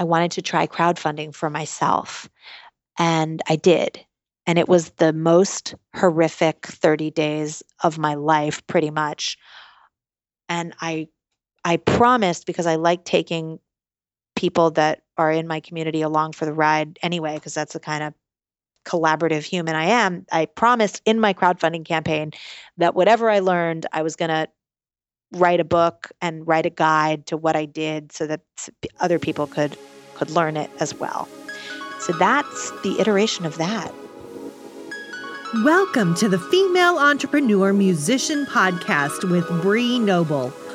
I wanted to try crowdfunding for myself. And I did. And it was the most horrific 30 days of my life, pretty much. And I I promised because I like taking people that are in my community along for the ride anyway, because that's the kind of collaborative human I am. I promised in my crowdfunding campaign that whatever I learned, I was going to write a book and write a guide to what I did so that other people could could learn it as well. So that's the iteration of that. Welcome to the Female Entrepreneur Musician Podcast with Bree Noble.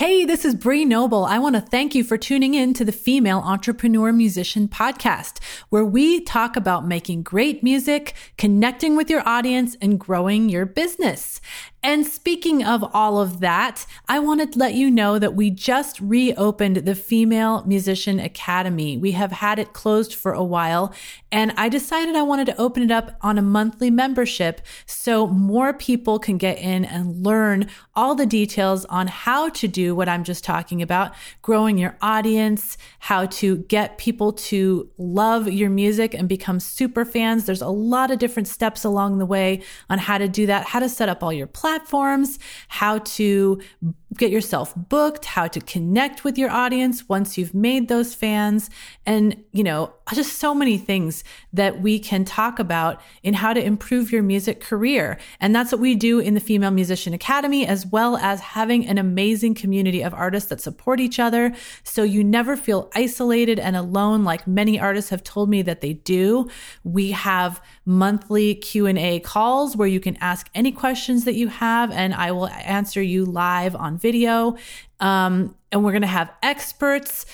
Hey, this is Bree Noble. I want to thank you for tuning in to the Female Entrepreneur Musician Podcast, where we talk about making great music, connecting with your audience, and growing your business. And speaking of all of that, I want to let you know that we just reopened the Female Musician Academy. We have had it closed for a while, and I decided I wanted to open it up on a monthly membership so more people can get in and learn all the details on how to do what I'm just talking about growing your audience, how to get people to love your music and become super fans. There's a lot of different steps along the way on how to do that, how to set up all your platforms platforms, how to get yourself booked, how to connect with your audience once you've made those fans, and, you know, just so many things that we can talk about in how to improve your music career. And that's what we do in the Female Musician Academy, as well as having an amazing community of artists that support each other. So you never feel isolated and alone like many artists have told me that they do. We have monthly Q&A calls where you can ask any questions that you have and I will answer you live on video. Um, and we're going to have experts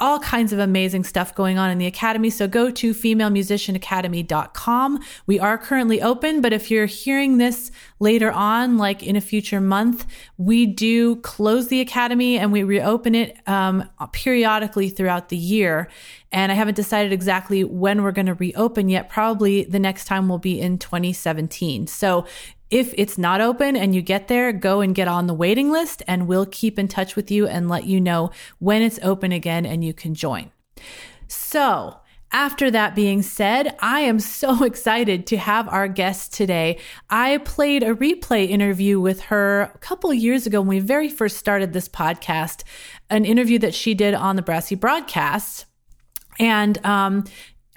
all kinds of amazing stuff going on in the academy. So go to femalemusicianacademy.com. We are currently open, but if you're hearing this later on, like in a future month, we do close the academy and we reopen it um, periodically throughout the year. And I haven't decided exactly when we're going to reopen yet. Probably the next time will be in 2017. So if it's not open and you get there, go and get on the waiting list and we'll keep in touch with you and let you know when it's open again and you can join. So, after that being said, I am so excited to have our guest today. I played a replay interview with her a couple years ago when we very first started this podcast, an interview that she did on the Brassy broadcast. And um,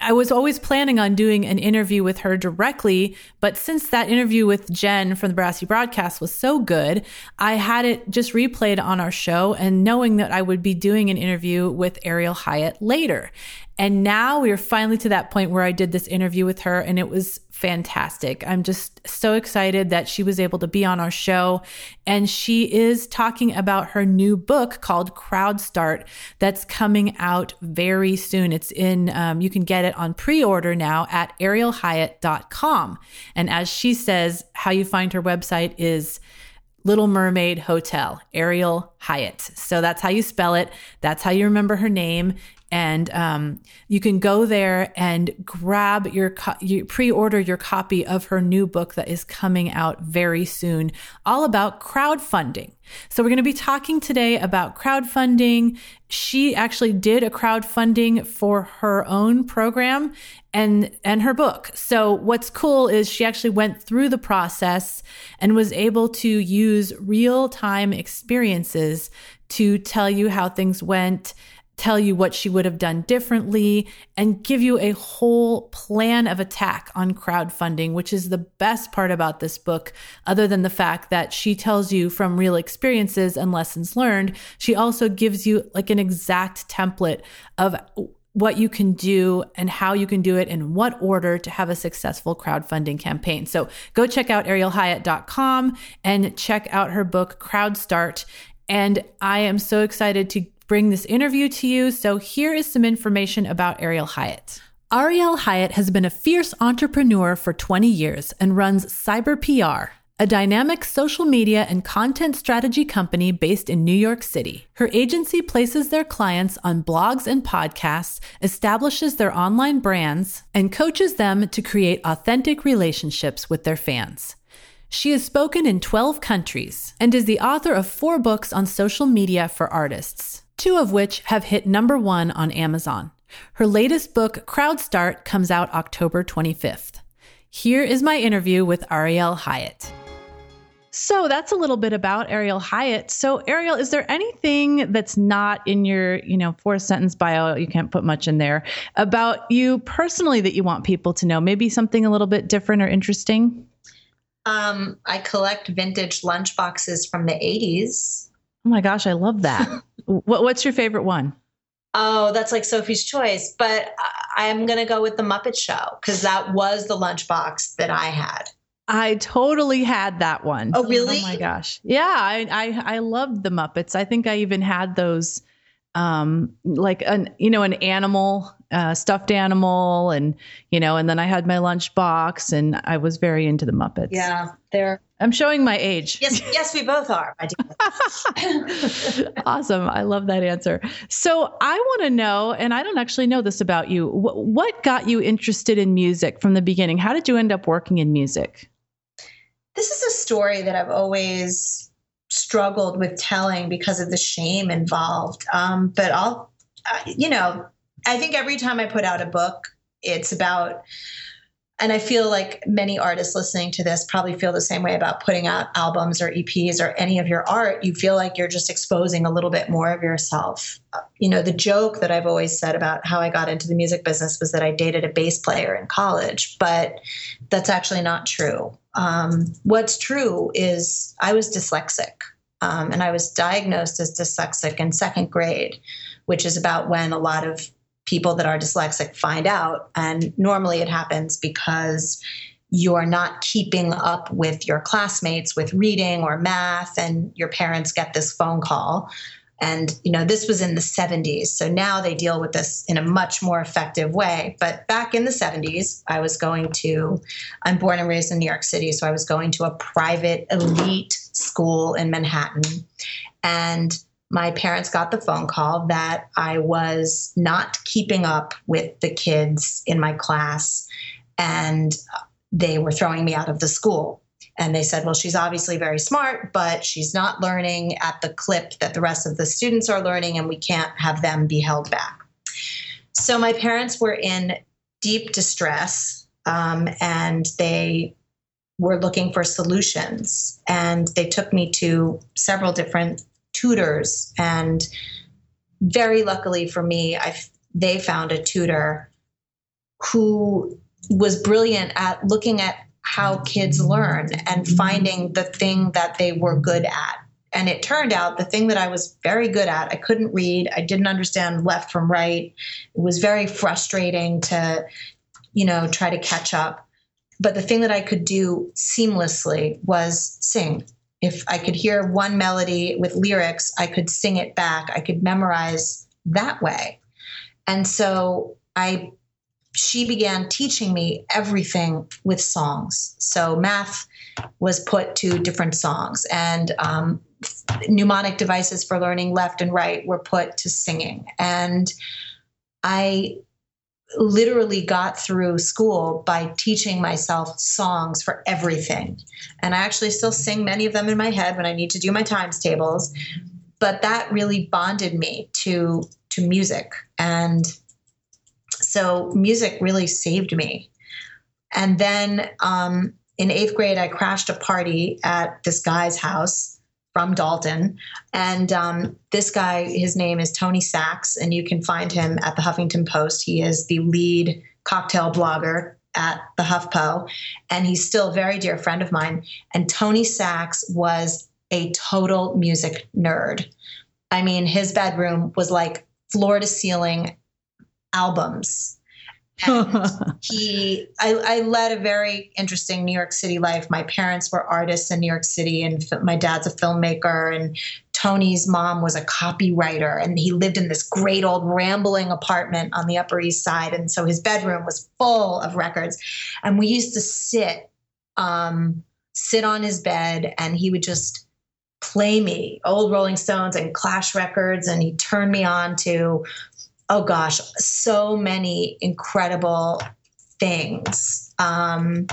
I was always planning on doing an interview with her directly, but since that interview with Jen from the Brassy broadcast was so good, I had it just replayed on our show and knowing that I would be doing an interview with Ariel Hyatt later. And now we are finally to that point where I did this interview with her and it was fantastic. I'm just so excited that she was able to be on our show. And she is talking about her new book called Crowd Start that's coming out very soon. It's in, um, you can get it on pre order now at arielhyatt.com. And as she says, how you find her website is Little Mermaid Hotel, Ariel Hyatt. So that's how you spell it. That's how you remember her name and um, you can go there and grab your, co- you pre-order your copy of her new book that is coming out very soon all about crowdfunding. So we're going to be talking today about crowdfunding. She actually did a crowdfunding for her own program and and her book. So what's cool is she actually went through the process and was able to use real time experiences to tell you how things went tell you what she would have done differently, and give you a whole plan of attack on crowdfunding, which is the best part about this book, other than the fact that she tells you from real experiences and lessons learned. She also gives you like an exact template of what you can do and how you can do it in what order to have a successful crowdfunding campaign. So go check out arielhyatt.com and check out her book, Crowd Start. And I am so excited to bring this interview to you. So here is some information about Ariel Hyatt. Ariel Hyatt has been a fierce entrepreneur for 20 years and runs Cyber PR, a dynamic social media and content strategy company based in New York City. Her agency places their clients on blogs and podcasts, establishes their online brands, and coaches them to create authentic relationships with their fans. She has spoken in 12 countries and is the author of four books on social media for artists, two of which have hit number one on Amazon. Her latest book, Crowdstart, comes out October 25th. Here is my interview with Ariel Hyatt. So that's a little bit about Ariel Hyatt. So Ariel, is there anything that's not in your, you know, four sentence bio, you can't put much in there, about you personally that you want people to know? Maybe something a little bit different or interesting? Um, I collect vintage lunchboxes from the 80s. Oh my gosh, I love that. what, what's your favorite one? Oh, that's like Sophie's choice. But I'm going to go with the Muppet Show because that was the lunchbox that I had. I totally had that one. Oh, really? Oh my gosh. Yeah, I I, I loved the Muppets. I think I even had those um like an you know an animal uh, stuffed animal and you know and then i had my lunch box and i was very into the muppets. Yeah they're i'm showing my age. Yes yes we both are awesome. I love that answer. So i want to know and i don't actually know this about you what, what got you interested in music from the beginning? How did you end up working in music? This is a story that i've always struggled with telling because of the shame involved. Um, but i'll uh, you know I think every time I put out a book, it's about and I feel like many artists listening to this probably feel the same way about putting out albums or EPs or any of your art. You feel like you're just exposing a little bit more of yourself. You know, the joke that I've always said about how I got into the music business was that I dated a bass player in college, but that's actually not true. Um, what's true is I was dyslexic. Um, and I was diagnosed as dyslexic in second grade, which is about when a lot of people that are dyslexic find out. And normally it happens because you're not keeping up with your classmates with reading or math, and your parents get this phone call. And, you know, this was in the 70s. So now they deal with this in a much more effective way. But back in the 70s, I was going to, I'm born and raised in New York City. So I was going to a private elite school in Manhattan. And my parents got the phone call that I was not keeping up with the kids in my class and they were throwing me out of the school. And they said, well, she's obviously very smart, but she's not learning at the clip that the rest of the students are learning, and we can't have them be held back. So my parents were in deep distress um, and they were looking for solutions. And they took me to several different tutors and very luckily for me i they found a tutor who was brilliant at looking at how kids learn and finding the thing that they were good at and it turned out the thing that I was very good at, I couldn't read, I didn't understand left from right. It was very frustrating to, you know, try to catch up. But the thing that I could do seamlessly was sing if I could hear one melody with lyrics, I could sing it back. I could memorize that way. And so I she began teaching me everything with songs. So math was put to different songs, and um, mnemonic devices for learning left and right were put to singing. And I literally got through school by teaching myself songs for everything. And I actually still sing many of them in my head when I need to do my times tables. But that really bonded me to to music. And so music really saved me. And then um, in eighth grade, I crashed a party at this guy's house from Dalton. And um, this guy, his name is Tony Sachs, and you can find him at the Huffington Post. He is the lead cocktail blogger at the HuffPo, and he's still a very dear friend of mine. And Tony Sachs was a total music nerd. I mean, his bedroom was like floor to ceiling albums he I, I, led a very interesting new york city life my parents were artists in new york city and my dad's a filmmaker and Tony's mom was a copywriter and he lived in this great old rambling apartment on the Upper East Side. And so his bedroom was full of records. And we used to sit, um, sit on his bed and he would just play me old Rolling Stones and Clash records. And he turned me on to, oh gosh, so many incredible things. Um,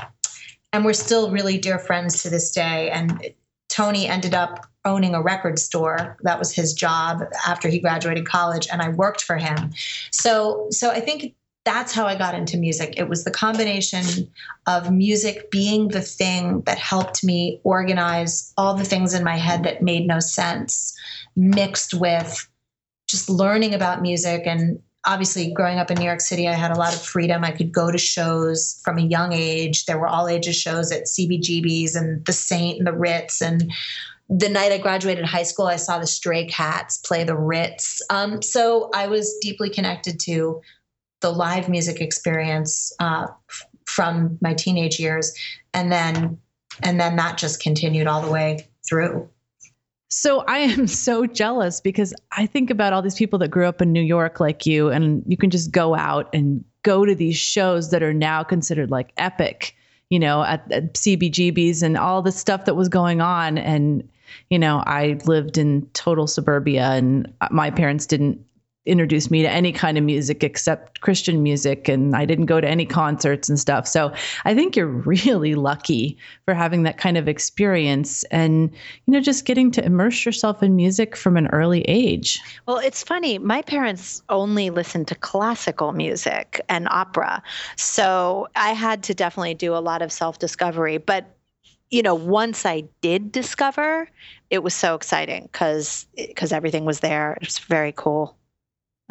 and we're still really dear friends to this day. And Tony ended up owning a record store. That was his job after he graduated college, and I worked for him. So, so I think that's how I got into music. It was the combination of music being the thing that helped me organize all the things in my head that made no sense, mixed with just learning about music and obviously growing up in New York City, I had a lot of freedom. I could go to shows from a young age. There were all ages shows at CBGB's and the Saint and the Ritz. And the night I graduated high school, I saw the Stray Cats play the Ritz. Um, so I was deeply connected to the live music experience uh, from my teenage years, and then and then that just continued all the way through. So I am so jealous because I think about all these people that grew up in New York like you, and you can just go out and go to these shows that are now considered like epic, you know, at, at CBGBs and all the stuff that was going on. And, you know, I lived in total suburbia and my parents didn't introduced me to any kind of music except Christian music and I didn't go to any concerts and stuff. So I think you're really lucky for having that kind of experience and you know just getting to immerse yourself in music from an early age. Well, it's funny. My parents only listened to classical music and opera. So I had to definitely do a lot of self-discovery, but you know, once I did discover, it was so exciting cuz cuz everything was there. It was very cool.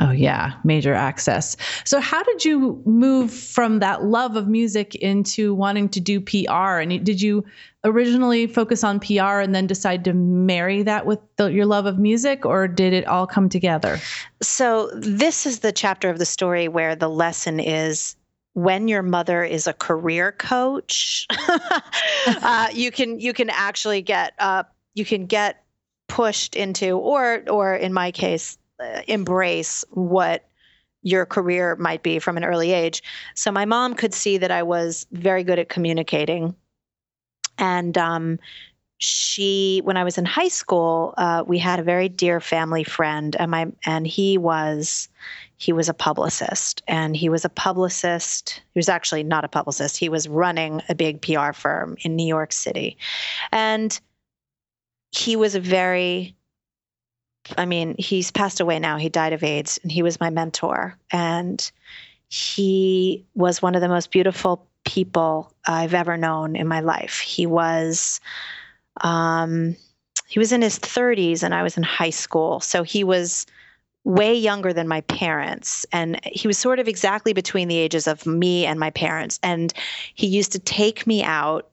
Oh, yeah, major access. So, how did you move from that love of music into wanting to do PR? And did you originally focus on PR and then decide to marry that with the, your love of music, or did it all come together? So, this is the chapter of the story where the lesson is when your mother is a career coach, uh, you can you can actually get uh, you can get pushed into, or or in my case, embrace what your career might be from an early age. So my mom could see that I was very good at communicating, and um, she, when I was in high school, uh, we had a very dear family friend, and my and he was he was a publicist, and he was a publicist. He was actually not a publicist. He was running a big PR firm in New York City, and he was a very I mean, he's passed away now. He died of AIDS, and he was my mentor. And he was one of the most beautiful people I've ever known in my life. He was, um, he was in his 30s, and I was in high school. So he was way younger than my parents and he was sort of exactly between the ages of me and my parents and he used to take me out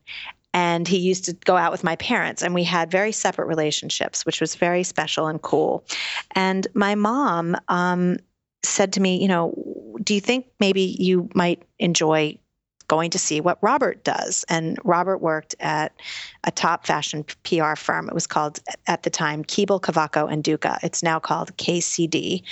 and he used to go out with my parents and we had very separate relationships which was very special and cool. And my mom um, said to me you know do you think maybe you might enjoy going to see what robert does? And robert worked at a top fashion pr firm. It was called at the time keeble cavaco and Duka. It's now called kcd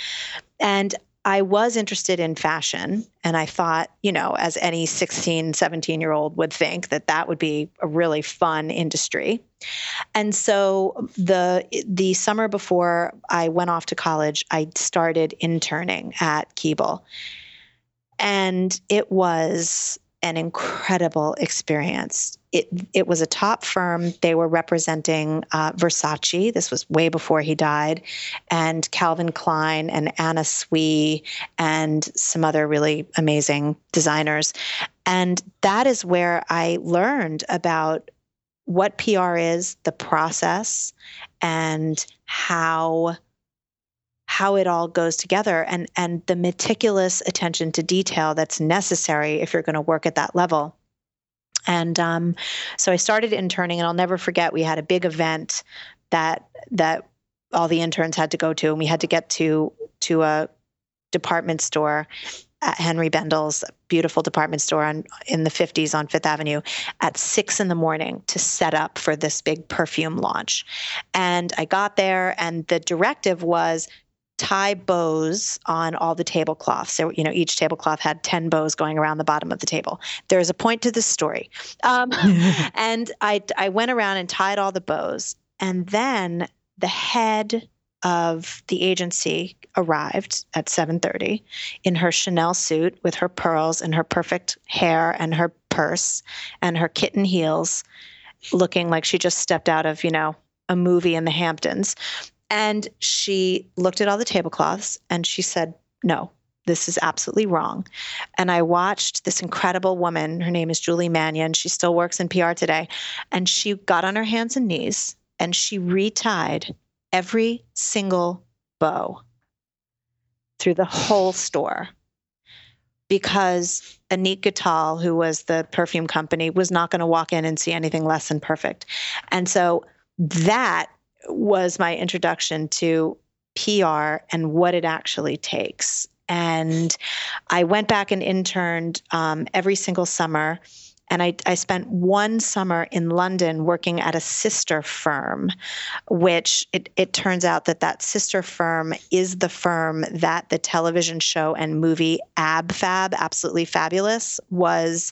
and I was interested in fashion and I thought, you know, as any 16, 17 year old would think that that would be a really fun industry. And so the the summer before I went off to college, I started interning at Keeble. And it was an incredible experience. It it was a top firm. They were representing uh, Versace. This was way before he died, and Calvin Klein and Anna Sui and some other really amazing designers. And that is where I learned about what PR is, the process, and how how it all goes together and and the meticulous attention to detail that's necessary if you're going to work at that level and um, so i started interning and i'll never forget we had a big event that that all the interns had to go to and we had to get to to a department store at Henry Bendel's beautiful department store on, in the 50s on Fifth Avenue at six in the morning to set up for this big perfume launch. And I got there, and the directive was tie bows on all the tablecloths. So, you know, each tablecloth had 10 bows going around the bottom of the table. There's a point to this story. Um, and I, I went around and tied all the bows. And then the head of the agency arrived at 7:30 in her Chanel suit with her pearls and her perfect hair and her purse and her kitten heels looking like she just stepped out of, you know, a movie in the Hamptons. And she looked at all the tablecloths and she said, No, this is absolutely wrong. And I watched this incredible woman, her name is Julie Mannion. She still works in PR today. And she got on her hands and knees and she retied every single bow through the whole store because Annick Goutal, who was the perfume company, was not going to walk in and see anything less than perfect. And so that was my introduction to PR and what it actually takes. And I went back and interned um, every single summer. And I, I, spent one summer in London working at a sister firm, which it, it turns out that that sister firm is the firm that the television show and movie Ab Fab, Absolutely Fabulous, was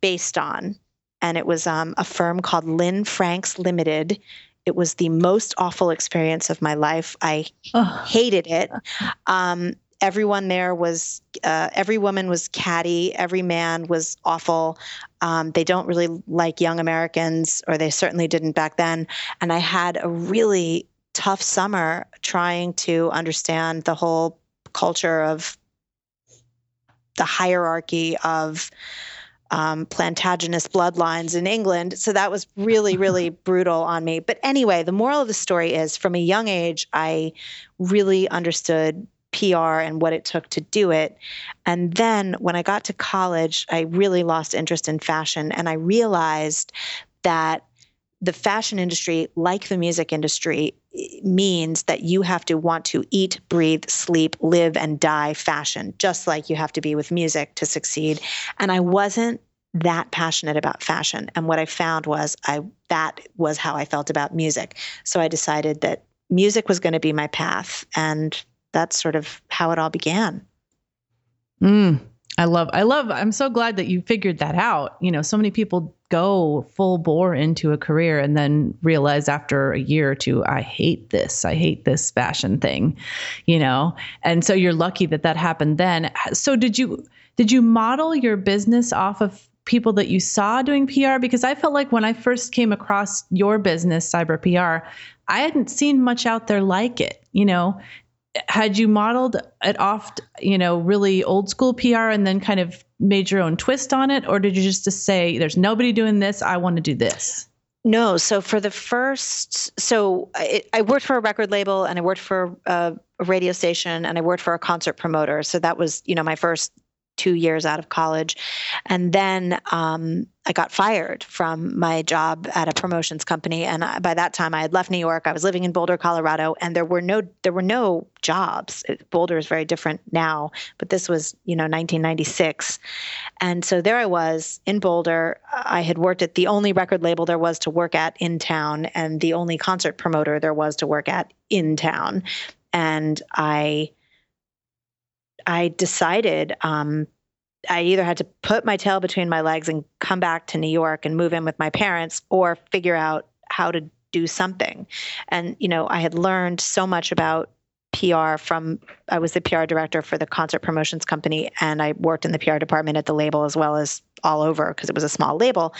based on. And it was um, a firm called Lynne Franks Limited it was the most awful experience of my life. I hated it. Um, everyone there was, uh, every woman was catty. Every man was awful. Um, they don't really like young Americans, or they certainly didn't back then. And I had a really tough summer trying to understand the whole culture of the hierarchy of um, Plantagenous bloodlines in England. So that was really, really brutal on me. But anyway, the moral of the story is from a young age, I really understood PR and what it took to do it. And then when I got to college, I really lost interest in fashion and I realized that the fashion industry, like the music industry, means that you have to want to eat, breathe, sleep, live, and die fashion, just like you have to be with music to succeed. And I wasn't that passionate about fashion. And what I found was I that was how I felt about music. So I decided that music was going to be my path. And that's sort of how it all began. Mm, I love, I love, I'm so glad that you figured that out. You know, so many people go full bore into a career and then realize after a year or two, I hate this. I hate this fashion thing, you know? And so you're lucky that that happened then. So did you, did you model your business off of people that you saw doing PR? Because I felt like when I first came across your business, Cyber PR, I hadn't seen much out there like it. You know, had you modeled it off, you know, really old school PR and then kind of made your own twist on it? Or did you just, just say, there's nobody doing this, I want to do this? No. So for the first, so I, I worked for a record label and I worked for a, a radio station and I worked for a concert promoter. So that was, you know, my first two years out of college. And then um, I got fired from my job at a promotions company. And I, by that time, I had left New York. I was living in Boulder, Colorado, and there were no there were no jobs. Boulder is very different now, but this was you know 1996, and so there I was in Boulder. I had worked at the only record label there was to work at in town, and the only concert promoter there was to work at in town, and I I decided um, I either had to put my tail between my legs and come back to New York and move in with my parents or figure out how to do something. And, you know, I had learned so much about PR from, I was the PR director for the concert promotions company, and I worked in the PR department at the label as well as all over because it was a small label,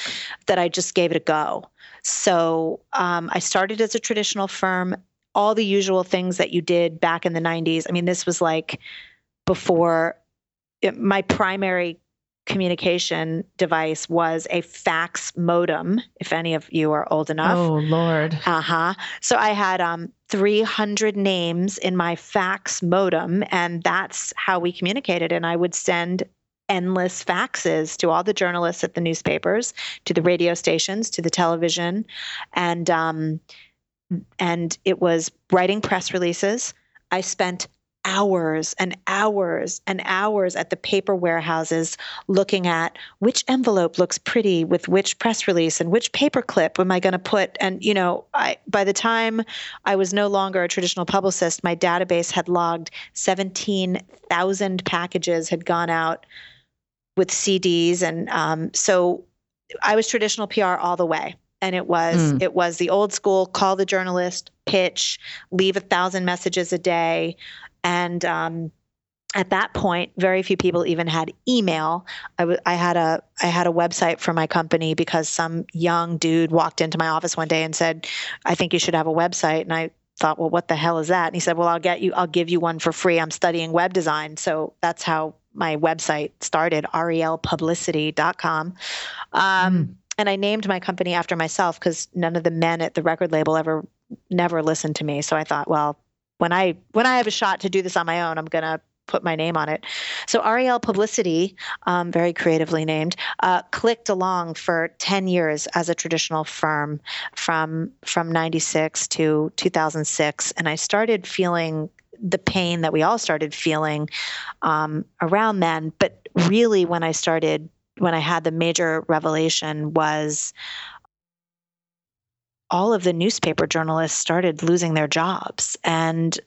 that I just gave it a go. So um, I started as a traditional firm, all the usual things that you did back in the 90s. I mean, this was like, before it, my primary communication device was a fax modem if any of you are old enough. Oh lord. Uh-huh. So i had um 300 names in my fax modem and that's how we communicated. And i would send endless faxes to all the journalists at the newspapers to the radio stations to the television. And um and it was writing press releases. I spent hours and hours and hours at the paper warehouses looking at which envelope looks pretty with which press release and which paper clip am I going to put and you know I by the time I was no longer a traditional publicist my database had logged 17,000 packages had gone out with CDs and um, so I was traditional PR all the way and it was mm. it was the old school call the journalist pitch leave a thousand messages a day and um, at that point, very few people even had email. I, w- I had a I had a website for my company because some young dude walked into my office one day and said, "I think you should have a website." And I thought, "Well, what the hell is that?" And he said, "Well, I'll get you. I'll give you one for free. I'm studying web design." So that's how my website started, relpublicity.com. Um, mm. And I named my company after myself because none of the men at the record label ever never listened to me. So I thought, well, when I when I have a shot to do this on my own, I'm gonna put my name on it. So REL Publicity, um, very creatively named, uh, clicked along for 10 years as a traditional firm from from 96 to 2006, and I started feeling the pain that we all started feeling um, around then. But really, when I started, when I had the major revelation was all of the newspaper journalists started losing their jobs. And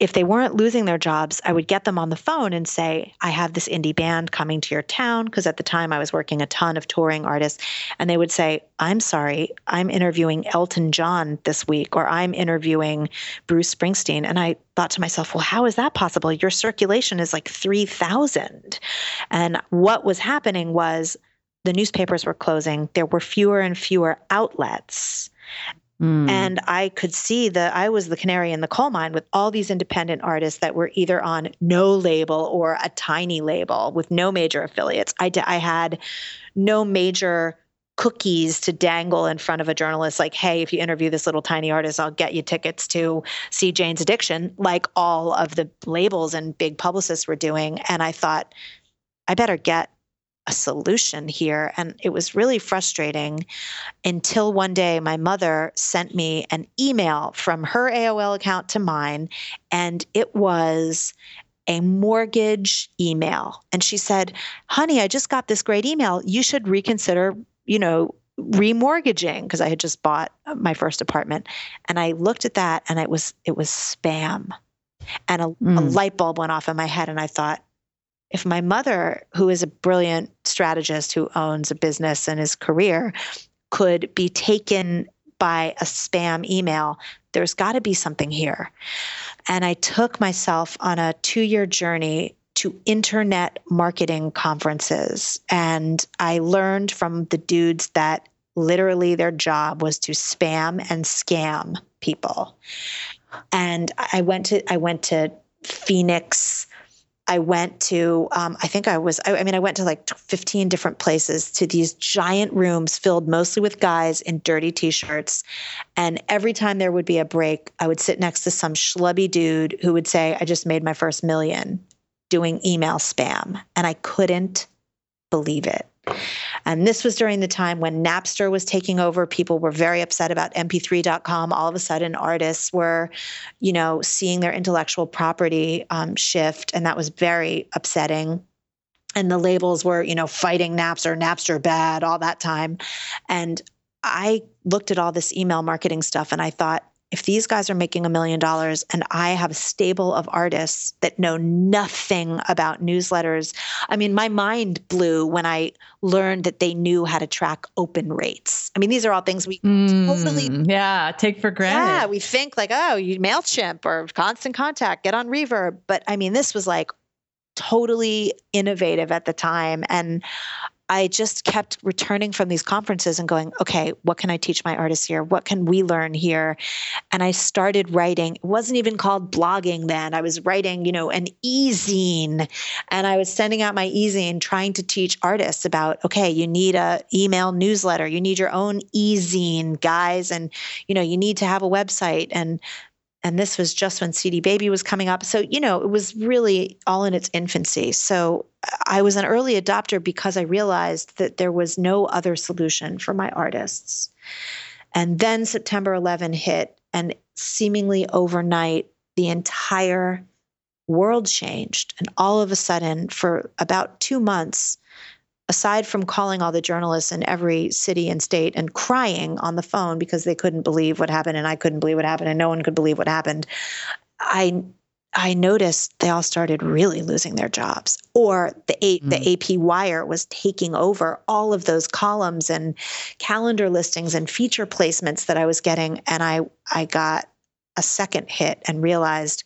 if they weren't losing their jobs, I would get them on the phone and say, I have this indie band coming to your town. Because at the time I was working a ton of touring artists. And they would say, I'm sorry, I'm interviewing Elton John this week, or I'm interviewing Bruce Springsteen. And I thought to myself, well, how is that possible? Your circulation is like 3,000. And what was happening was the newspapers were closing, there were fewer and fewer outlets. Mm. And I could see that I was the canary in the coal mine with all these independent artists that were either on no label or a tiny label with no major affiliates. I, d- I had no major cookies to dangle in front of a journalist like hey if you interview this little tiny artist i'll get you tickets to see jane's addiction like all of the labels and big publicists were doing and i thought i better get a solution here. And it was really frustrating until one day my mother sent me an email from her AOL account to mine, and it was a mortgage email. And she said, Honey, I just got this great email. You should reconsider, you know, remortgaging because I had just bought my first apartment. And I looked at that and it was it was spam. And a, mm. a light bulb went off in my head and I thought, if my mother, who is a brilliant strategist who owns a business and his career, could be taken by a spam email, there's got to be something here. And I took myself on a two year journey to internet marketing conferences. And I learned from the dudes that literally their job was to spam and scam people. And I went to I went to Phoenix, I went to, um, I think I was, I, I, mean, I went to like 15 different places to these giant rooms filled mostly with guys in dirty t shirts. And every time there would be a break, I would sit next to some schlubby dude who would say, I just made my first million doing email spam. And I couldn't believe it. And this was during the time when Napster was taking over. People were very upset about mp3.com. All of a sudden, artists were, you know, seeing their intellectual property um, shift. And that was very upsetting. And the labels were, you know, fighting Napster, Napster bad, all that time. And I looked at all this email marketing stuff and I thought, if these guys are making a million dollars and I have a stable of artists that know nothing about newsletters, I mean, my mind blew when I learned that they knew how to track open rates. I mean, these are all things we mm, totally yeah take for granted. Yeah, we think like, oh, you Mailchimp or Constant Contact, get on Reverb, but I mean, this was like totally innovative at the time and I just kept returning from these conferences and going, okay, what can I teach my artists here? What can we learn here? And I started writing. It wasn't even called blogging then. I was writing, you know, an e-zine and I was sending out my e-zine trying to teach artists about, okay, you need a email newsletter. You need your own e-zine, guys. And, you know, you need to have a website. And and this was just when CD Baby was coming up. So, you know, it was really all in its infancy. So, uh, I was an early adopter because I realized that there was no other solution for my artists. And then September 11 hit, and seemingly overnight, the entire world changed. And all of a sudden, for about two months, aside from calling all the journalists in every city and state and crying on the phone because they couldn't believe what happened and I couldn't believe what happened and no one could believe what happened, I I noticed they all started really losing their jobs, or the A, mm. the AP Wire was taking over all of those columns and calendar listings and feature placements that I was getting, and I I got a second hit and realized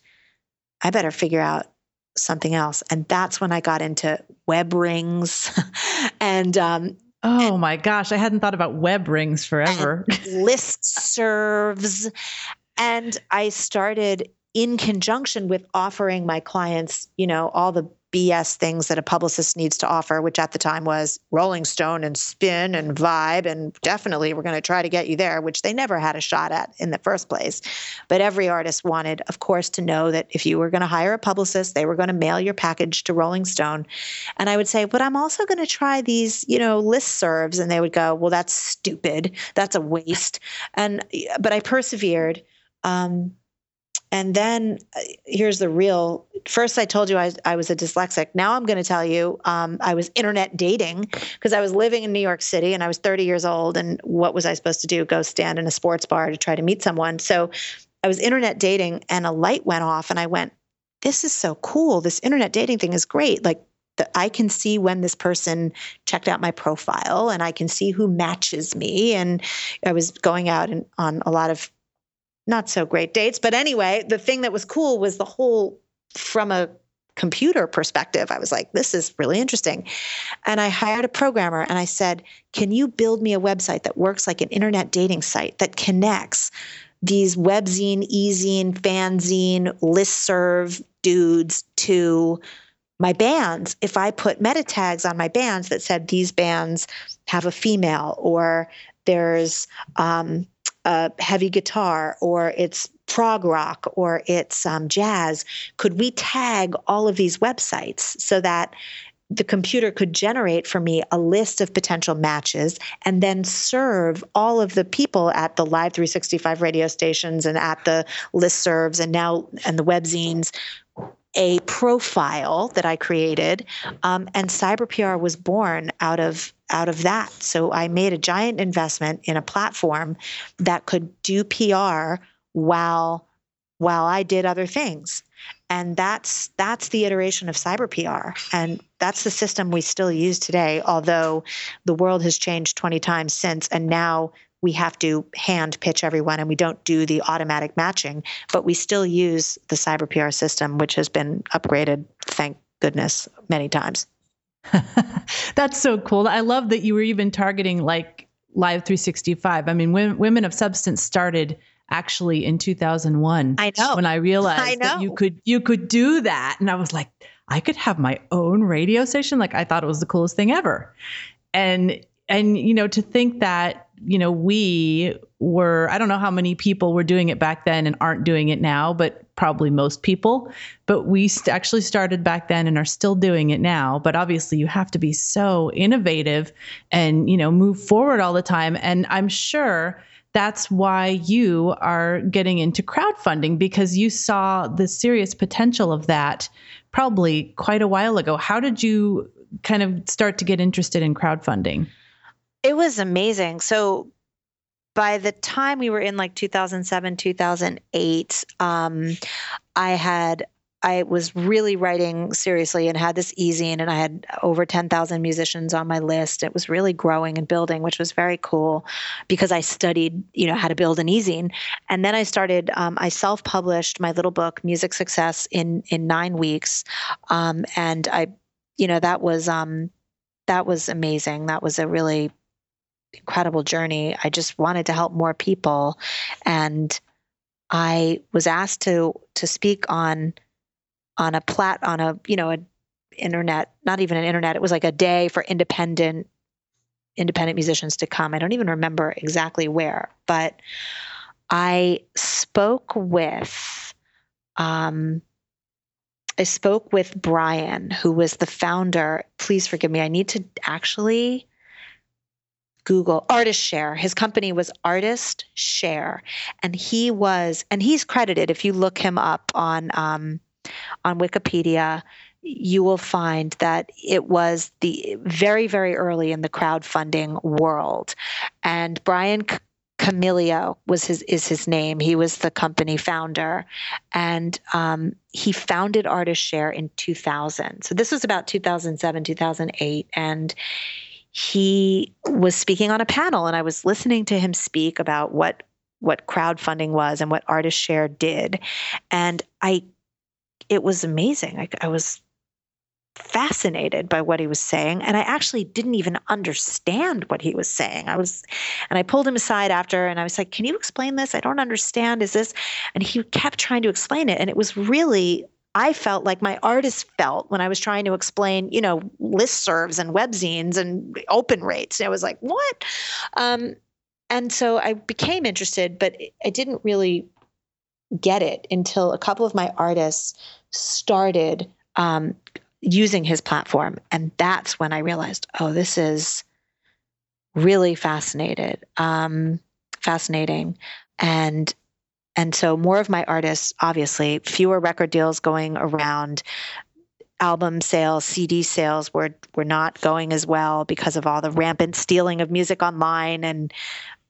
I better figure out something else. And that's when I got into web rings and um, Oh my gosh, I hadn't thought about web rings forever. list serves. And I started in conjunction with offering my clients, you know, all the BS things that a publicist needs to offer, which at the time was Rolling Stone and Spin and Vibe. And definitely we're going to try to get you there, which they never had a shot at in the first place. But every artist wanted, of course, to know that if you were going to hire a publicist, they were going to mail your package to Rolling Stone. And I would say, but I'm also going to try these, you know, list serves. And they would go, well, that's stupid. That's a waste. And, but I persevered. Um, and then uh, here's the real first, I told you I, I was a dyslexic. Now I'm going to tell you um, I was internet dating because I was living in New York City and I was 30 years old. And what was I supposed to do? Go stand in a sports bar to try to meet someone. So I was internet dating and a light went off and I went, this is so cool. This internet dating thing is great. Like, I can see when this person checked out my profile and I can see who matches me. And I was going out and on a lot of not so great dates. But anyway, the thing that was cool was the whole from a computer perspective. I was like, this is really interesting. And I hired a programmer and I said, can you build me a website that works like an internet dating site that connects these webzine, ezine, fanzine, listserv dudes to my bands if I put meta tags on my bands that said these bands have a female or there's um, uh, heavy guitar or it's prog rock or it's um, jazz, could we tag all of these websites so that the computer could generate for me a list of potential matches and then serve all of the people at the live 365 radio stations and at the list serves and now and the webzines a profile that I created, um, and Cyber PR was born out of out of that. So I made a giant investment in a platform that could do PR while while I did other things. And that's that's the iteration of cyber PR. And that's the system we still use today, although the world has changed 20 times since. And now we have to hand pitch everyone and we don't do the automatic matching, but we still use the cyber PR system, which has been upgraded, thank goodness, many times. That's so cool. I love that you were even targeting like Live 365. I mean, when, Women of Substance started actually in 2001. I know. When I realized I that you could you could do that, and I was like, I could have my own radio station. Like I thought it was the coolest thing ever. And and you know to think that you know we were i don't know how many people were doing it back then and aren't doing it now but probably most people but we st- actually started back then and are still doing it now. But obviously you have to be so innovative and you know move forward all the time. And i'm sure that's why you are getting into crowdfunding because you saw the serious potential of that probably quite a while ago. How did you kind of start to get interested in crowdfunding? It was amazing. So by the time we were in like 2007, 2008, um, I had I was really writing seriously and had this ezine, and I had over 10,000 musicians on my list. It was really growing and building, which was very cool because I studied, you know, how to build an ezine. And then I started, um, I self published my little book, Music Success, in, in nine weeks. Um, and I, you know, that was, um, that was amazing. That was a really incredible journey. I just wanted to help more people, and I was asked to to speak on on a plat on a you know an internet, not even an internet. It was like a day for independent independent musicians to come. I don't even remember exactly where, but I spoke with um, I spoke with Brian, who was the founder. Please forgive me. I need to actually Google Artist Share. His company was Artist Share, and he was, and he's credited if you look him up on um, on Wikipedia, you will find that it was the very, very early in the crowdfunding world. And Brian Camelio was his is his name. He was the company founder, and um, he founded Artist Share in 2000. So this was about 2007, 2008, and he was speaking on a panel, and I was listening to him speak about what what crowdfunding was and what ArtistShare did, and I it was amazing. I, I was fascinated by what he was saying and i actually didn't even understand what he was saying. I was and i pulled him aside after and i was like can you explain this? I don't understand. Is this? And he kept trying to explain it and it was really i felt like my artist felt when i was trying to explain you know listservs and webzines and open rates and i was like what um, and so i became interested but i didn't really get it until a couple of my artists started um, using his platform. And that's when I realized, oh, this is really fascinated, um, fascinating. And and so more of my artists, obviously, fewer record deals going around. Album sales, CD sales were were not going as well because of all the rampant stealing of music online and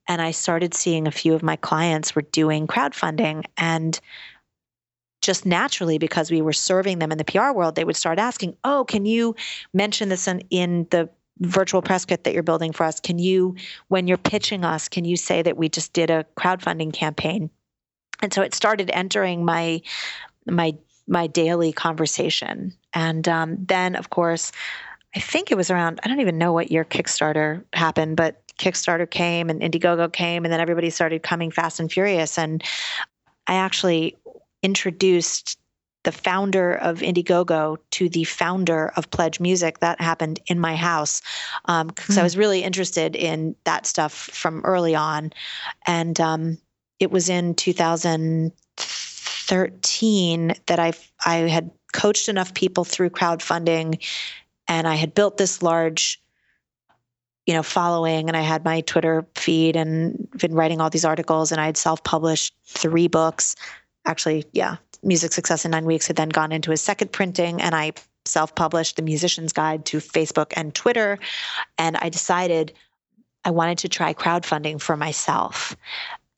and I started seeing a few of my clients were doing crowdfunding and just naturally because we were serving them in the PR world, they would start asking, "Oh, can you mention this in, in the virtual press kit that you're building for us? Can you, when you're pitching us, can you say that we just did a crowdfunding campaign?" And so it started entering my my my daily conversation, and um, then of course. I think it was around, I don't even know what year Kickstarter happened, but Kickstarter came and Indiegogo came, and then everybody started coming fast and furious. And I actually introduced the founder of Indiegogo to the founder of PledgeMusic. That happened in my house because um, mm. I was really interested in that stuff from early on. And um, it was in 2013 that I I had coached enough people through crowdfunding, and I had built this large you know following and i had my twitter feed and been writing all these articles and i had self-published three books actually, yeah, Music Success in Nine Weeks had then gone into his second printing, and I self published The Musician's Guide to Facebook and Twitter. And I decided I wanted to try crowdfunding for myself.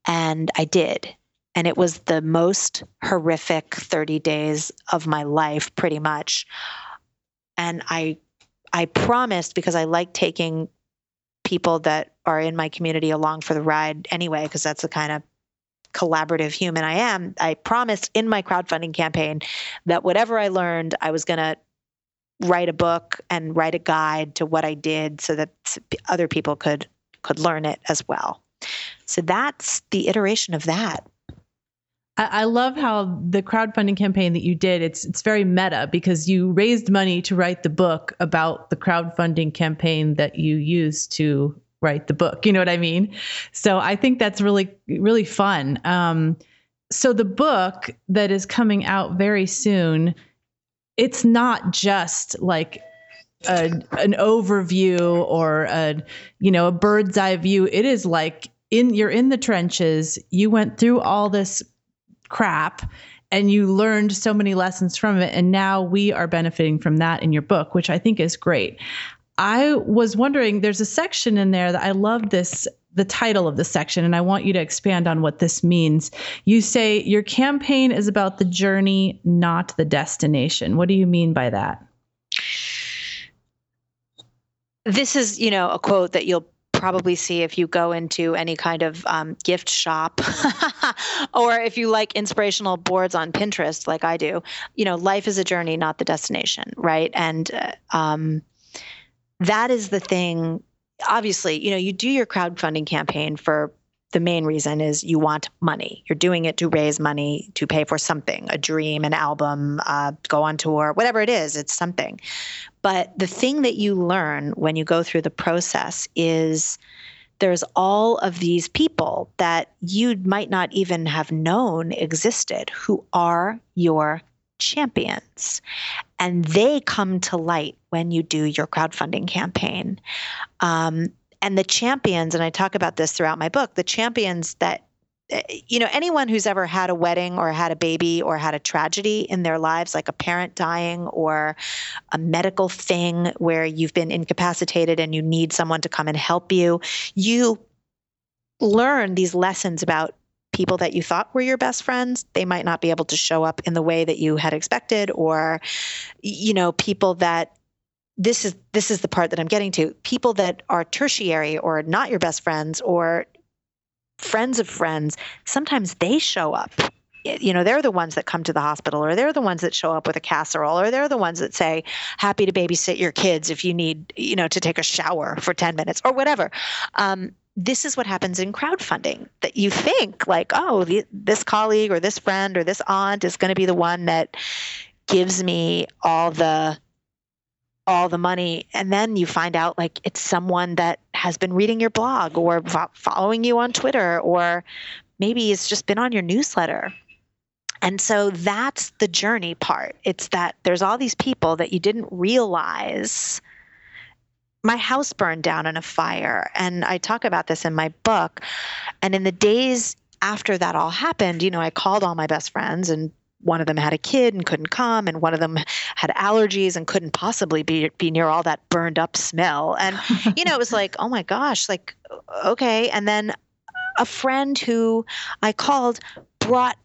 And I did. And it was the most horrific 30 days of my life, pretty much. And I I promised because I like taking people that are in my community along for the ride anyway, because that's the kind of collaborative human I am, I promised in my crowdfunding campaign that whatever I learned, I was going to write a book and write a guide to what I did so that other people could could learn it as well. So that's the iteration of that. I love how the crowdfunding campaign that you did, it's it's very meta because you raised money to write the book about the crowdfunding campaign that you used to write the book. You know what I mean? So I think that's really, really fun. Um, so the book that is coming out very soon, it's not just like a, an overview or a, you know, a bird's eye view. It is like in you're in the trenches. You went through all this crap and you learned so many lessons from it and now we are benefiting from that in your book which i think is great I was wondering, there's a section in there that I love this, the title of the section, and I want you to expand on what this means. You say your campaign is about the journey, not the destination. What do you mean by that? This is, you know, a quote that you'll probably see if you go into any kind of um, gift shop or if you like inspirational boards on Pinterest, like I do. You know, life is a journey, not the destination, right? And uh, um, that is the thing. Obviously, you know, you do your crowdfunding campaign for the main reason is you want money. You're doing it to raise money to pay for something, a dream, an album, uh, go on tour, whatever it is, it's something. But the thing that you learn when you go through the process is there's all of these people that you might not even have known existed who are your champions. And they come to light when you do your crowdfunding campaign. Um, and the champions, and I talk about this throughout my book, the champions that eh, you know, anyone who's ever had a wedding or had a baby or had a tragedy in their lives, like a parent dying or a medical thing where you've been incapacitated and you need someone to come and help you, you learn these lessons about people that you thought were your best friends. They might not be able to show up in the way that you had expected or you know people that this is this is the part that I'm getting to. People that are tertiary or not your best friends or friends of friends, sometimes they show up. You know, they're the ones that come to the hospital, or they're the ones that show up with a casserole, or they're the ones that say, "Happy to babysit your kids if you need, you know, to take a shower for ten minutes or whatever." Um, this is what happens in crowdfunding that you think like oh the, this colleague or this friend or this aunt is going to be the one that gives me all the all the money and then you find out like it's someone that has been reading your blog or following you on Twitter or maybe it's just been on your newsletter. And so that's the journey part. It's that there's all these people that you didn't realize my house burned down in a fire and I talk about this in my book and in the days after that all happened, you know, I called all my best friends and one of them had a kid and couldn't come and one of them had allergies and couldn't possibly be be near all that burned up smell. And you know it was like oh my gosh like okay. And then a friend who i called brought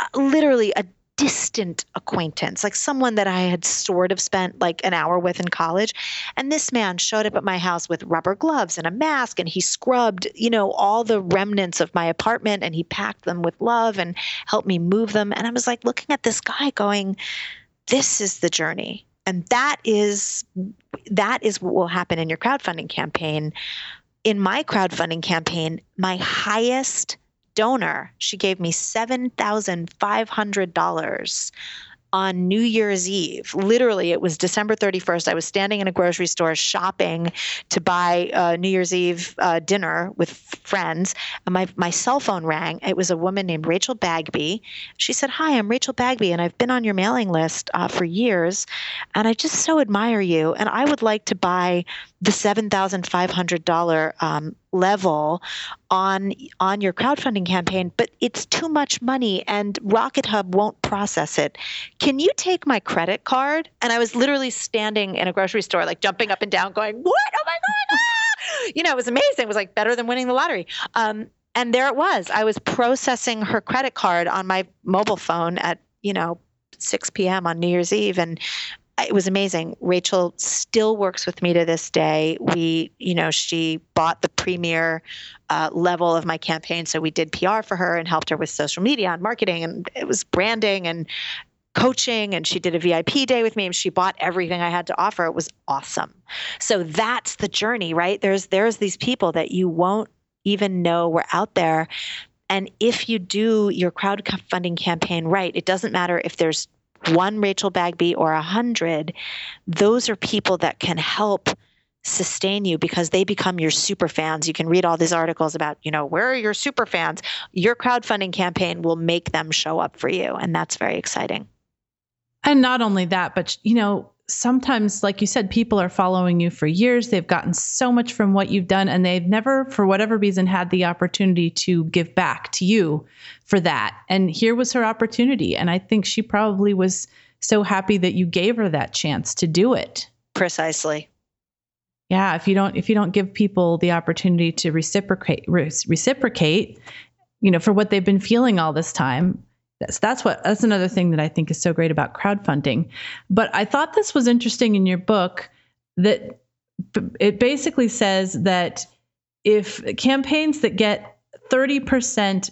uh, literally a distant acquaintance, like someone that I had sort of spent like an hour with in college. And this man showed up at my house with rubber gloves and a mask, and he scrubbed, you know, all the remnants of my apartment and he packed them with love and helped me move them. And I was like looking at this guy going, this is the journey. And that is that is what will happen in your crowdfunding campaign. In my crowdfunding campaign, my highest donor. She gave me $7,500 on New Year's Eve. Literally, it was December 31st. I was standing in a grocery store shopping to buy uh, New Year's Eve uh, dinner with friends. And my, my cell phone rang. It was a woman named Rachel Bagby. She said, Hi, I'm Rachel Bagby, and I've been on your mailing list uh, for years. And I just so admire you. And I would like to buy the $7,500 um, level on on your crowdfunding campaign but it's too much money and RocketHub won't process it. Can you take my credit card? And i was literally standing in a grocery store like jumping up and down going what? Oh my god ah! you know it was amazing. It was like better than winning the lottery. Um, and there it was. I was processing her credit card on my mobile phone at you know 6 p.m. on New Year's Eve, and it was amazing. Rachel still works with me to this day. We, you know, she bought the premier uh, level of my campaign. So we did PR for her and helped her with social media and marketing, and it was branding and coaching. And she did a VIP day with me, and she bought everything I had to offer. It was awesome. So that's the journey, right? There's there's these people that you won't even know were out there. And if you do your crowdfunding campaign right, it doesn't matter if there's one Rachel Bagby or a hundred, those are people that can help sustain you because they become your super fans. You can read all these articles about, you know, where are your super fans? Your crowdfunding campaign will make them show up for you. And that's very exciting. And not only that, but, you know, sometimes, like you said, people are following you for years. They've gotten so much from what you've done, and they've never, for whatever reason, had the opportunity to give back to you for that. And here was her opportunity. And I think she probably was so happy that you gave her that chance to do it. Precisely. Yeah, if you don't if you don't give people the opportunity to reciprocate reciprocate, you know, for what they've been feeling all this time, that's that's what that's another thing that I think is so great about crowdfunding. But I thought this was interesting in your book that it basically says that if campaigns that get 30%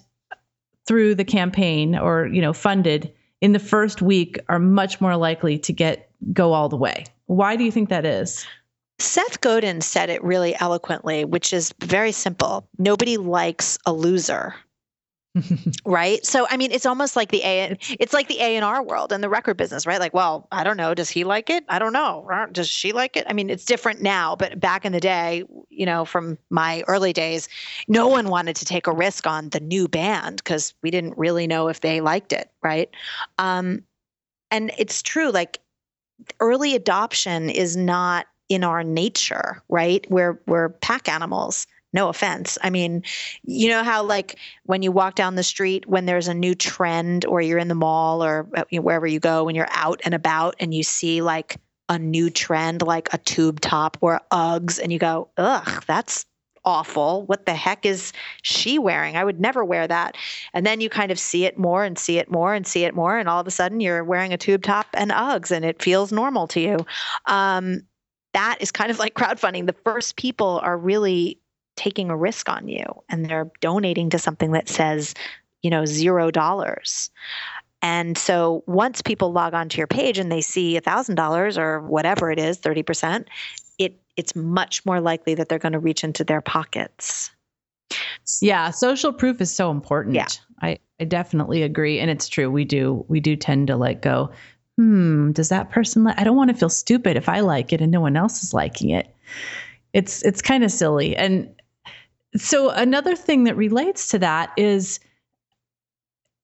through the campaign or you know funded in the first week are much more likely to get go all the way. Why do you think that is? Seth Godin said it really eloquently, which is very simple. Nobody likes a loser right? So i mean it's almost like the a it's like the a and r world and the record business right? Like well i don't know does he like it? I don't know. Does she like it? I mean it's different now but back in the day you know from my early days no one wanted to take a risk on the new band because we didn't really know if they liked it right? Um, and it's true like early adoption is not in our nature right? We're we're pack animals No offense. I mean, you know how, like, when you walk down the street, when there's a new trend, or you're in the mall or uh, wherever you go, when you're out and about and you see like a new trend, like a tube top or Uggs, and you go, ugh, that's awful. What the heck is she wearing? I would never wear that. And then you kind of see it more and see it more and see it more. And all of a sudden you're wearing a tube top and Uggs and it feels normal to you. Um, that is kind of like crowdfunding. The first people are really taking a risk on you and they're donating to something that says, you know, zero dollars. And so once people log onto your page and they see a $1,000 or whatever it is, 30%, it it's much more likely that they're going to reach into their pockets. Yeah, social proof is so important. Yeah. I, I definitely agree. And it's true. We do we do tend to like go, hmm, does that person like I don't want to feel stupid if I like it and no one else is liking it. It's it's kind of silly. And so another thing that relates to that is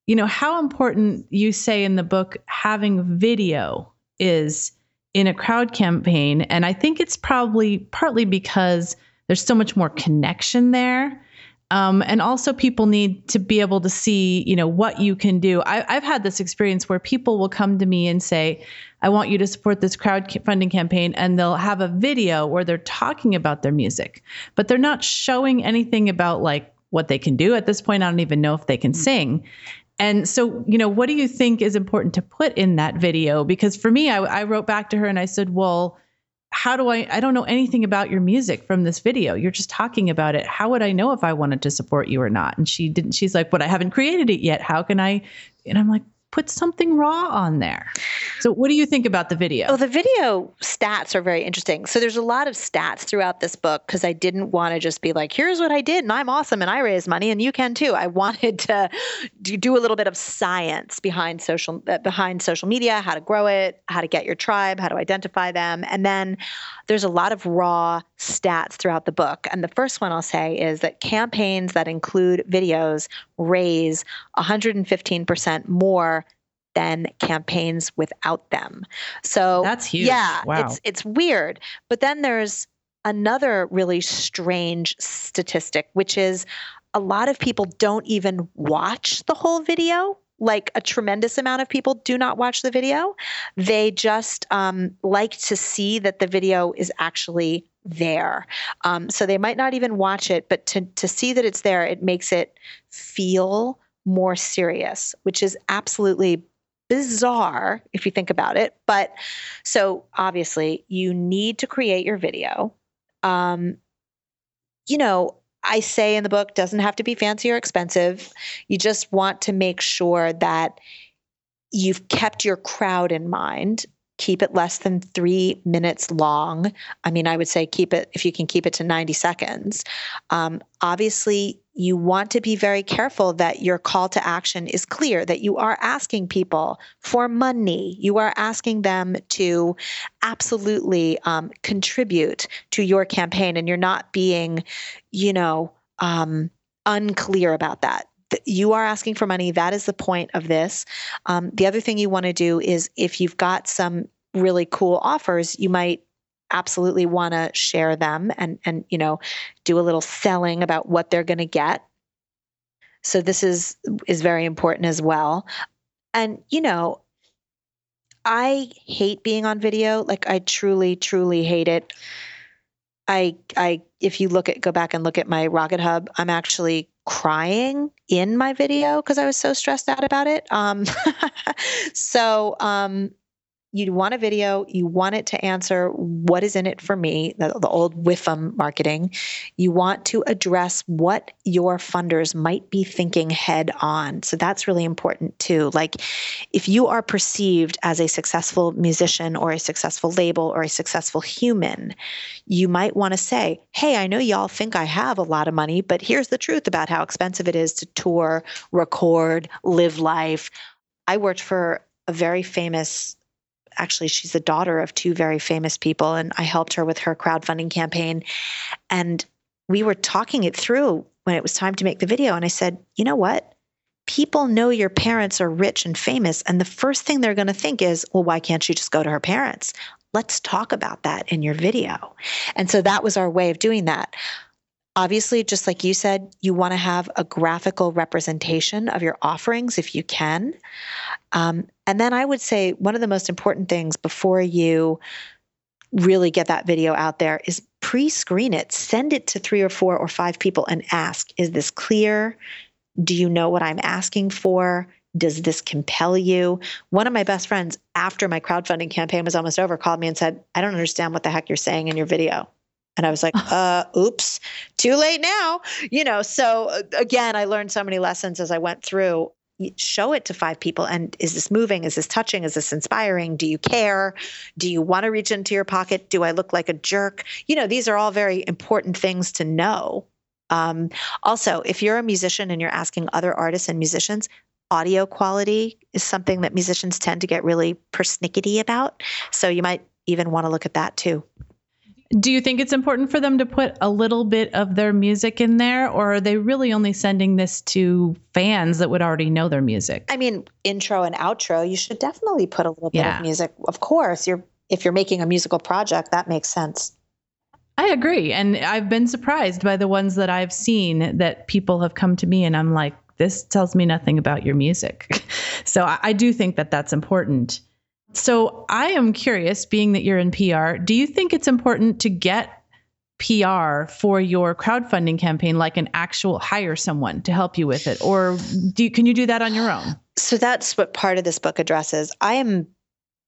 you know how important you say in the book having video is in a crowd campaign. And I think it's probably partly because there's so much more connection there. Um, and also people need to be able to see, you know, what you can do. I, have had this experience where people will come to me and say, I want you to support this crowdfunding campaign. And they'll have a video where they're talking about their music, but they're not showing anything about like what they can do. At this point, I don't even know if they can sing. And so, you know, what do you think is important to put in that video? Because for me, I, I, wrote back to her and I said, well, how do I? I don't know anything about your music from this video. You're just talking about it. How would I know if I wanted to support you or not? And she didn't. She's like, but I haven't created it yet. How can I? And I'm like, put something raw on there. So, what do you think about the video? Oh, the video stats are very interesting. So, there's a lot of stats throughout this book because I didn't want to just be like, here's what I did and I'm awesome and I raised money and you can too. I wanted to do a little bit of science behind social uh, behind social media, how to grow it, how to get your tribe, how to identify them, and then there's a lot of raw stats throughout the book. And the first one I'll say is that campaigns that include videos raise 115% more than campaigns without them. So that's huge. Yeah, wow. it's it's weird. But then there's another really strange statistic, which is a lot of people don't even watch the whole video. Like a tremendous amount of people do not watch the video. They just um, like to see that the video is actually there. Um, so they might not even watch it, but to, to see that it's there, it makes it feel more serious, which is absolutely bizarre if you think about it. But so obviously, you need to create your video. Um, you know, I say in the book, doesn't have to be fancy or expensive. You just want to make sure that you've kept your crowd in mind keep it less than three minutes long. I mean, I would say keep it, if you can keep it to 90 seconds. Um, obviously, you want to be very careful that your call to action is clear, that you are asking people for money. You are asking them to absolutely um, contribute to your campaign, and you're not being, you know, um, unclear about that you are asking for money. That is the point of this. Um, the other thing you want to do is if you've got some really cool offers, you might absolutely want to share them and and you know do a little selling about what they're going to get. So this is is very important as well. And you know, I hate being on video. Like I truly truly hate it. I I if you look at go back and look at my RocketHub, I'm actually crying in my video because I was so stressed out about it. Um, so um, you want a video, you want it to answer what is in it for me, the, the old WIFM marketing. You want to address what your funders might be thinking head on. So that's really important too. Like if you are perceived as a successful musician or a successful label or a successful human, you might want to say, hey, I know y'all think I have a lot of money, but here's the truth about how expensive it is to tour, record, live life. I worked for a very famous actually she's the daughter of two very famous people and I helped her with her crowdfunding campaign and we were talking it through when it was time to make the video and I said, "You know what? People know your parents are rich and famous and the first thing they're going to think is, well, why can't you just go to her parents? Let's talk about that in your video." And so that was our way of doing that. Obviously, just like you said, you want to have a graphical representation of your offerings if you can. Um, and then I would say one of the most important things before you really get that video out there is pre screen it, send it to three or four or five people and ask, is this clear? Do you know what I'm asking for? Does this compel you? One of my best friends, after my crowdfunding campaign was almost over, called me and said, I don't understand what the heck you're saying in your video. And I was like, uh, oops, too late now. You know, so uh, again, I learned so many lessons as I went through. Show it to five people. And is this moving? Is this touching? Is this inspiring? Do you care? Do you want to reach into your pocket? Do I look like a jerk? You know, these are all very important things to know. Um, also, if you're a musician and you're asking other artists and musicians, audio quality is something that musicians tend to get really persnickety about. So you might even want to look at that too. Do you think it's important for them to put a little bit of their music in there, or are they really only sending this to fans that would already know their music? I mean, intro and outro, you should definitely put a little bit Yeah. of music. Of course, you're if you're making a musical project, that makes sense. I agree. And I've been surprised by the ones that I've seen that people have come to me and I'm like, this tells me nothing about your music. so I, I do think that that's important. So I am curious, being that you're in PR, do you think it's important to get PR for your crowdfunding campaign, like an actual hire someone to help you with it? Or do you, can you do that on your own? So that's what part of this book addresses. I am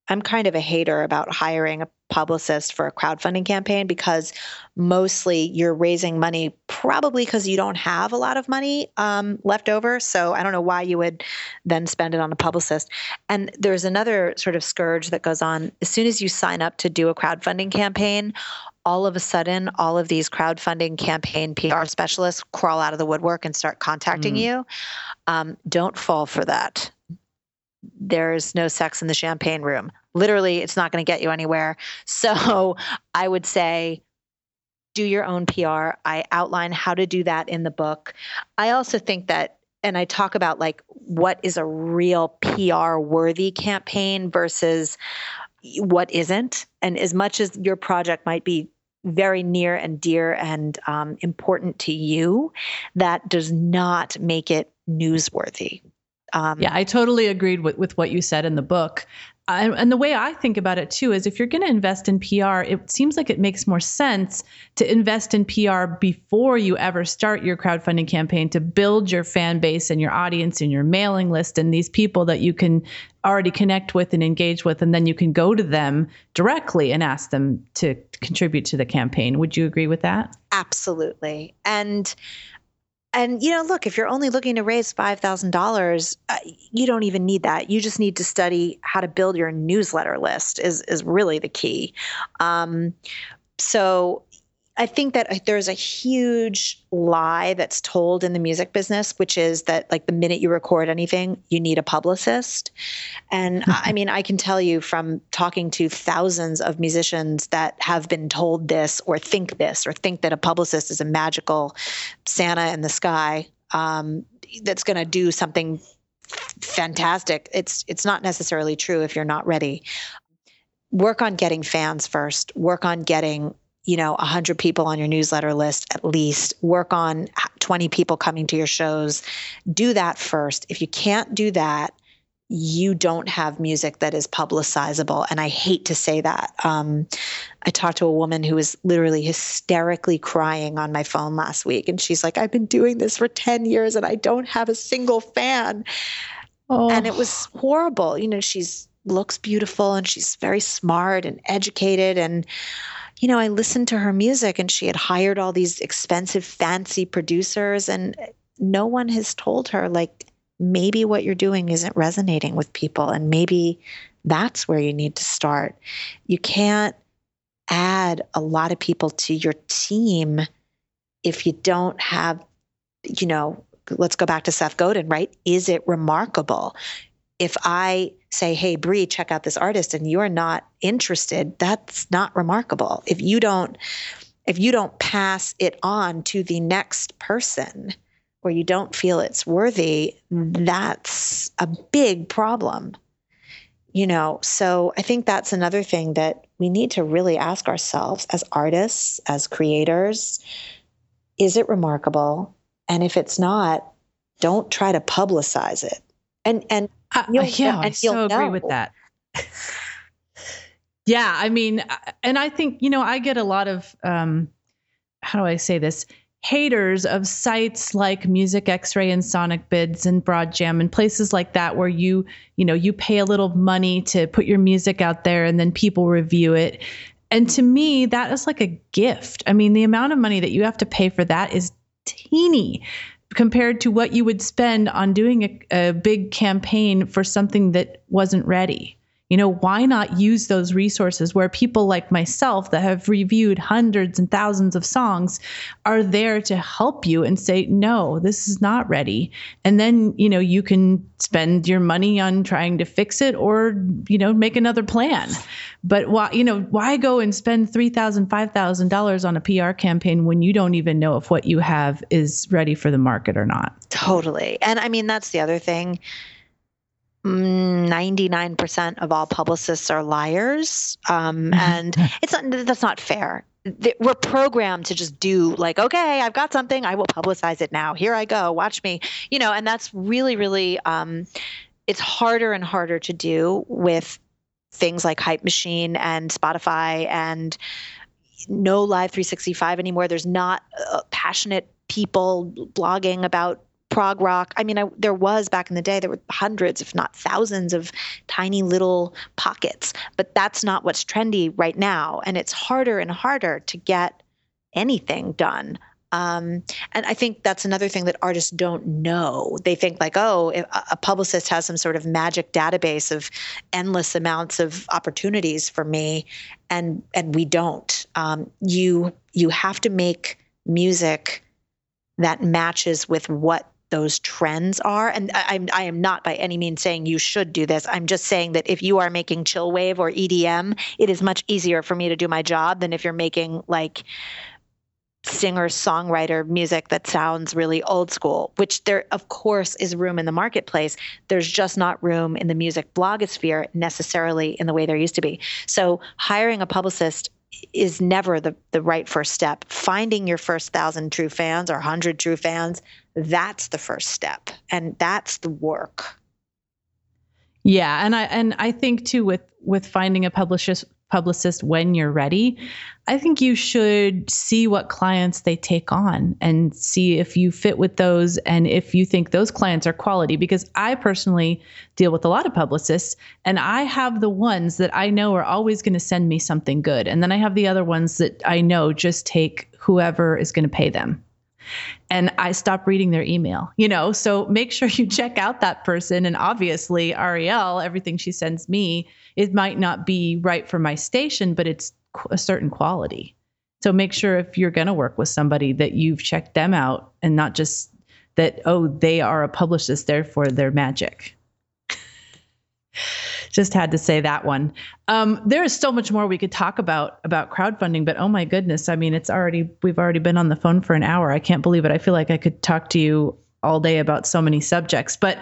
I'm kind of a hater about hiring a publicist for a crowdfunding campaign because mostly you're raising money probably because you don't have a lot of money um, left over. So I don't know why you would then spend it on a publicist. And there's another sort of scourge that goes on. As soon as you sign up to do a crowdfunding campaign, all of a sudden, all of these crowdfunding campaign PR specialists crawl out of the woodwork and start contacting Mm. you. Um, don't fall for that there's no sex in the champagne room. Literally, it's not going to get you anywhere. So I would say do your own PR. I outline how to do that in the book. I also think that, and I talk about like what is a real PR worthy campaign versus what isn't. And as much as your project might be very near and dear and um, important to you, that does not make it newsworthy. Um, Yeah, I totally agreed with, with what you said in the book. I, and the way I think about it too is if you're going to invest in PR, it seems like it makes more sense to invest in PR before you ever start your crowdfunding campaign to build your fan base and your audience and your mailing list and these people that you can already connect with and engage with. And then you can go to them directly and ask them to contribute to the campaign. Would you agree with that? absolutely and and you know look if you're only looking to raise $5000 uh, you don't even need that. You just need to study how to build your newsletter list is is really the key. Um, so I think that uh, there's a huge lie that's told in the music business, which is that like the minute you record anything, you need a publicist. And I I mean, I can tell you from talking to thousands of musicians that have been told this or think this or think that a publicist is a magical Santa in the sky um, that's going to do something fantastic. It's it's not necessarily true if you're not ready. Work on getting fans first. Work on getting you know 100 people on your newsletter list at least. Work on 20 people coming to your shows. Do that first. If you can't do that you don't have music that is publicizable. And i hate to say that. Um, i talked to a woman who was literally hysterically crying on my phone last week. And she's like i've been doing this for 10 years and i don't have a single fan. Oh, and it was horrible. You know she's looks beautiful and she's very smart and educated. And you know i listened to her music and she had hired all these expensive fancy producers and no one has told her like maybe what you're doing isn't resonating with people and maybe that's where you need to start you can't add a lot of people to your team if you don't have you know let's go back to Seth Godin, right? Is it remarkable? If I say, hey, Bree, check out this artist and you're not interested, that's not remarkable. If you don't, if you don't pass it on to the next person or you don't feel it's worthy, that's a big problem. You know, so I think that's another thing that we need to really ask ourselves as artists, as creators, is it remarkable? And if it's not, don't try to publicize it. And and uh, yeah, and I so agree with that. yeah, I mean, uh, and I think you know I get a lot of um, how do I say this? haters of sites like Music Xray and Sonicbids and Broadjam and places like that where you, you know, you pay a little money to put your music out there and then people review it. And to me, that is like a gift. I mean, the amount of money that you have to pay for that is teeny compared to what you would spend on doing a, a big campaign for something that wasn't ready. You know, why not use those resources where people like myself that have reviewed hundreds and thousands of songs are there to help you and say, no, this is not ready. And then, you know, you can spend your money on trying to fix it or, you know, make another plan. But why, you know, why go and spend $3,000, $5,000 on a PR campaign when you don't even know if what you have is ready for the market or not? Totally. And I mean, that's the other thing 99% of all publicists are liars. Um, mm-hmm. and it's not, that's not fair. We're programmed to just do like, okay, I've got something, I will publicize it now. Here I go, watch me, you know, and that's really, really, um, it's harder and harder to do with things like Hype Machine and Spotify and no Live 365 anymore. There's not uh, passionate people blogging about prog rock. I mean, I, there was back in the day, there were hundreds, if not thousands, of tiny little pockets, but that's not what's trendy right now. And it's harder and harder to get anything done. Um, and I think that's another thing that artists don't know. They think like, oh, a publicist has some sort of magic database of endless amounts of opportunities for me, and and we don't. Um, you you have to make music that matches with what those trends are. And I, I, am not by any means saying you should do this. I'm just saying that if you are making chill wave or EDM, it is much easier for me to do my job than if you're making like singer songwriter music that sounds really old school, which there, of course, is room in the marketplace. There's just not room in the music blogosphere necessarily in the way there used to be. So hiring a publicist is never the, the right first step. Finding your first thousand true fans or hundred true fans, that's the first step. And that's the work. Yeah. And I and I think too with with finding a publicist publicist when you're ready, I think you should see what clients they take on and see if you fit with those and if you think those clients are quality. Because I personally deal with a lot of publicists and I have the ones that I know are always going to send me something good. And then I have the other ones that I know just take whoever is going to pay them and I stop reading their email, you know? So make sure you check out that person. And obviously, Ariel, everything she sends me, it might not be right for my station, but it's a certain quality. So make sure if you're going to work with somebody that you've checked them out and not just that, oh, they are a publicist, therefore they're magic just had to say that one. Um, there is so much more we could talk about about crowdfunding, but oh my goodness, I mean, it's already we've already been on the phone for an hour. I can't believe it. I feel like I could talk to you all day about so many subjects, but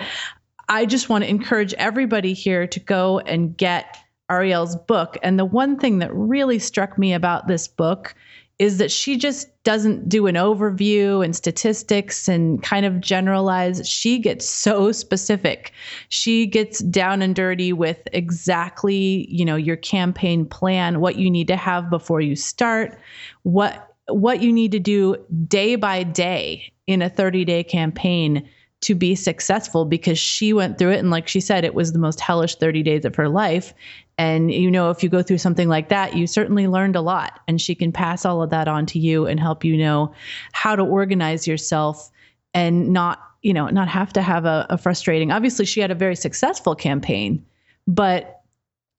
I just want to encourage everybody here to go and get Ariel's book. And the one thing that really struck me about this book is that she just doesn't do an overview and statistics and kind of generalize. She gets so specific. She gets down and dirty with exactly, you know, your campaign plan, what you need to have before you start, what what you need to do day by day in a 30-day campaign to be successful because she went through it and like she said it was the most hellish 30 days of her life and you know, if you go through something like that, you certainly learned a lot. And she can pass all of that on to you and help you know how to organize yourself and not, you know, not have to have a, a frustrating. Obviously, she had a very successful campaign, but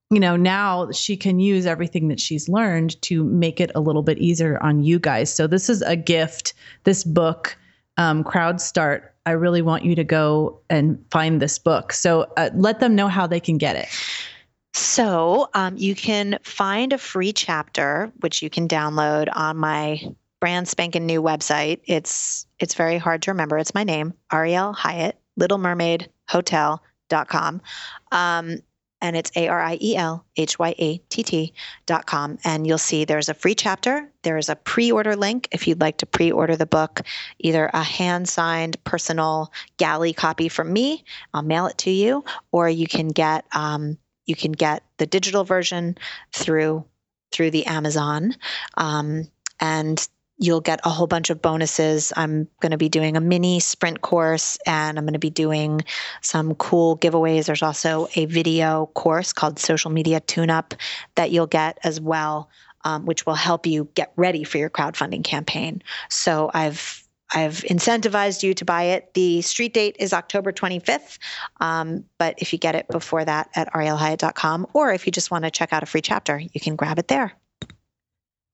you know, now she can use everything that she's learned to make it a little bit easier on you guys. So this is a gift. This book, um, Crowdstart. I really want you to go and find this book. So uh, let them know how they can get it. So um, you can find a free chapter, which you can download on my brand spanking new website. It's it's very hard to remember. It's my name, Ariel Hyatt, Little Mermaid Hotel Hotel.com. Um, and it's A R I E L H Y A T T dot com. And you'll see there's a free chapter. There is a pre order link if you'd like to pre order the book, either a hand signed personal galley copy from me, I'll mail it to you, or you can get, um, you can get the digital version through through the Amazon. Um, and you'll get a whole bunch of bonuses. I'm going to be doing a mini sprint course and I'm going to be doing some cool giveaways. There's also a video course called Social Media Tune Up that you'll get as well, um, which will help you get ready for your crowdfunding campaign. So I've I've incentivized you to buy it. The street date is October 25th, um, but if you get it before that at arielhyatt.com, or if you just want to check out a free chapter, you can grab it there.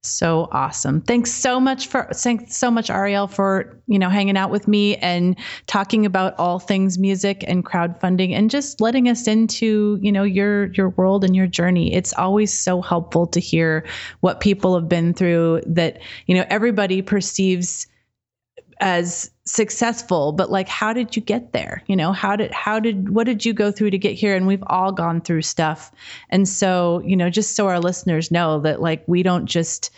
So awesome. Thanks so much for thanks so much Ariel for, you know, hanging out with me and talking about all things music and crowdfunding and just letting us into, you know, your your world and your journey. It's always so helpful to hear what people have been through that, you know, everybody perceives as successful but like how did you get there? You know how did how did what did you go through to get here? And we've all gone through stuff. And so you know just so our listeners know that like we don't just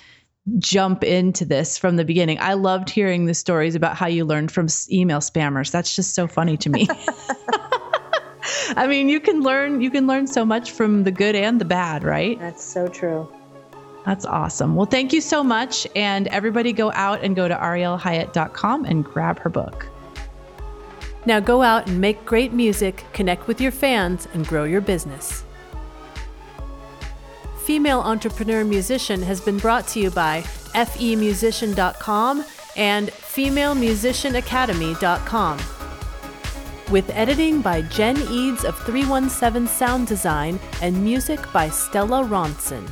jump into this from the beginning. I loved hearing the stories about how you learned from email spammers. That's just so funny to me. I mean you can learn you can learn so much from the good and the bad right? That's so true that's awesome. Well, thank you so much. And everybody go out and go to arielhyatt.com and grab her book. Now go out and make great music, connect with your fans, and grow your business. Female Entrepreneur Musician has been brought to you by femusician.com and femalemusicianacademy.com. With editing by Jen Eads of 317 Sound Design and music by Stella Ronson.